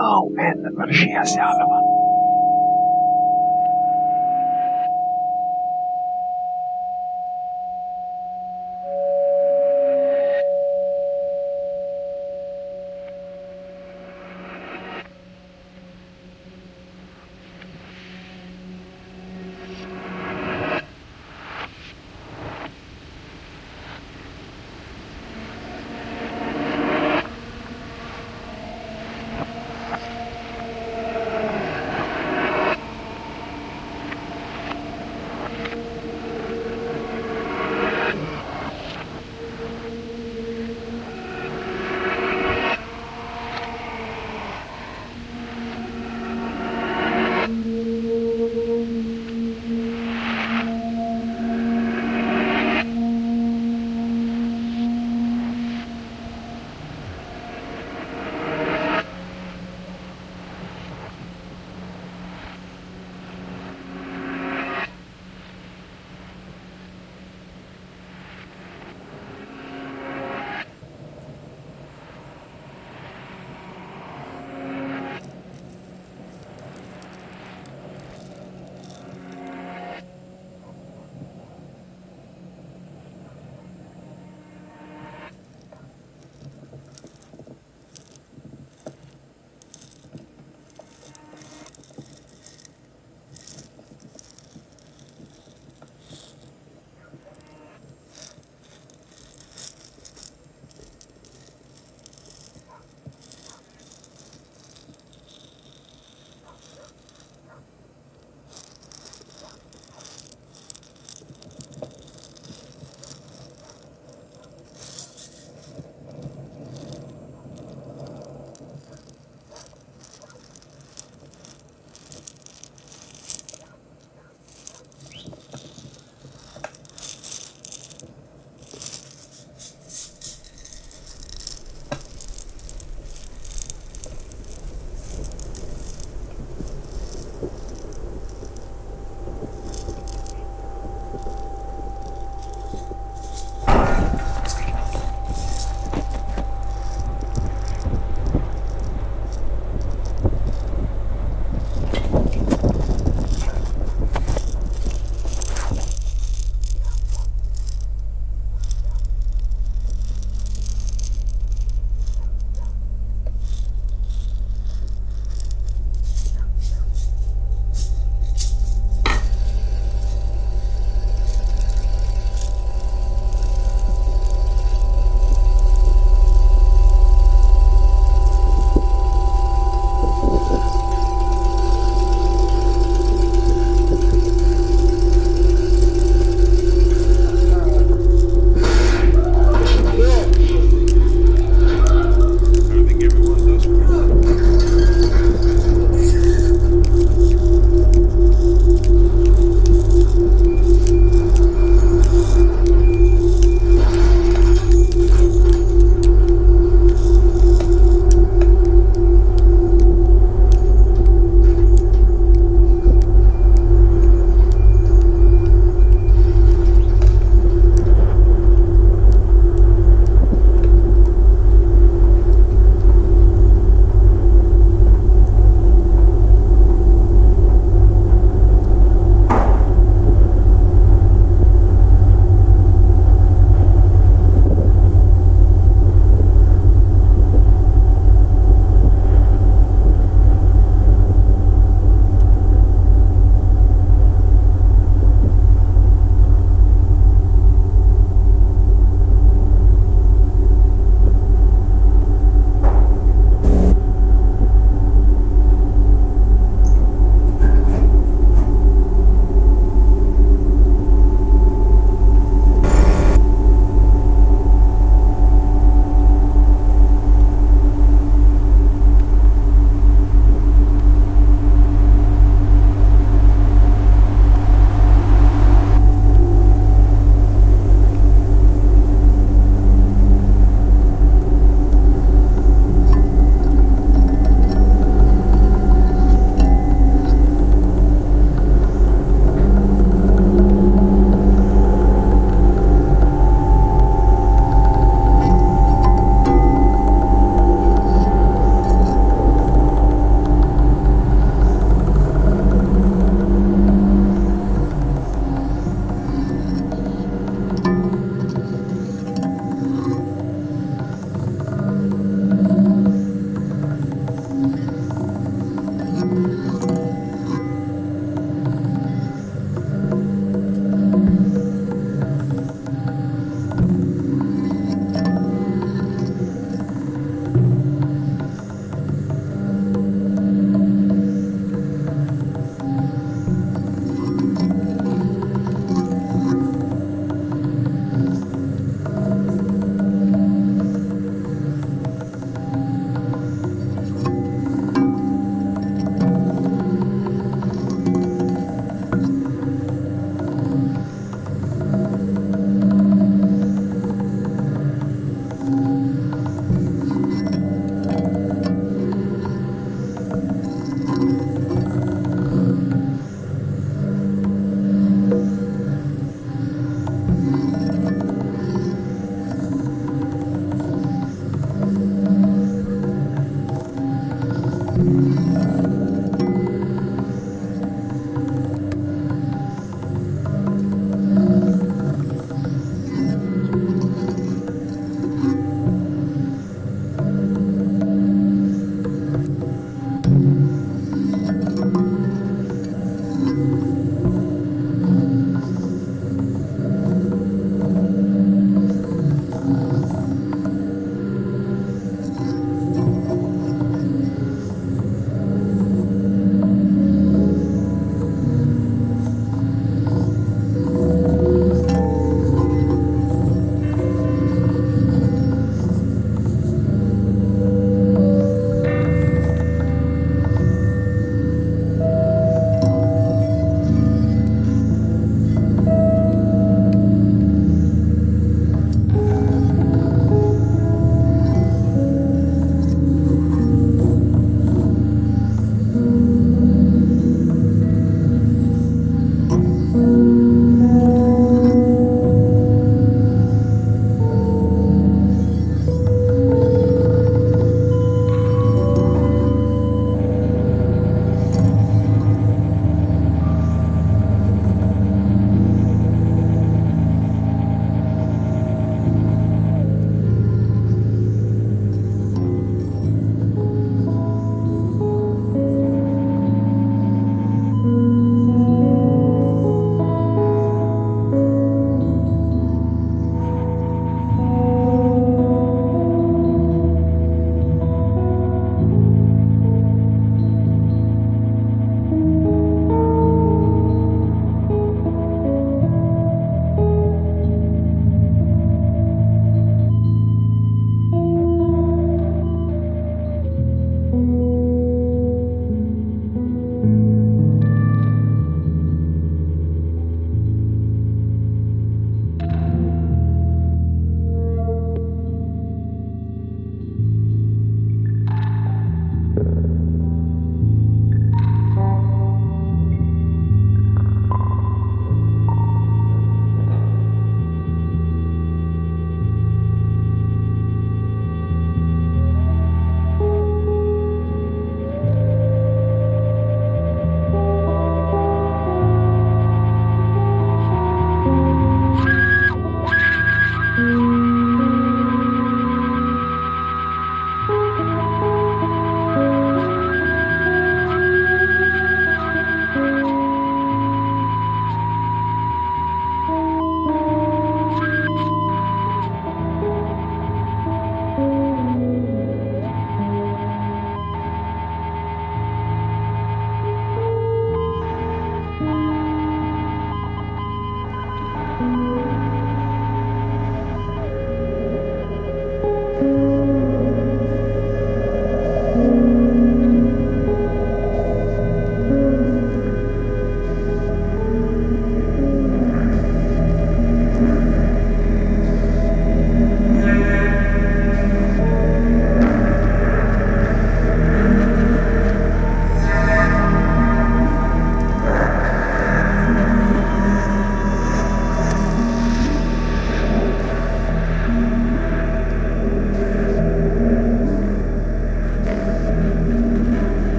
Oh man, vad det sker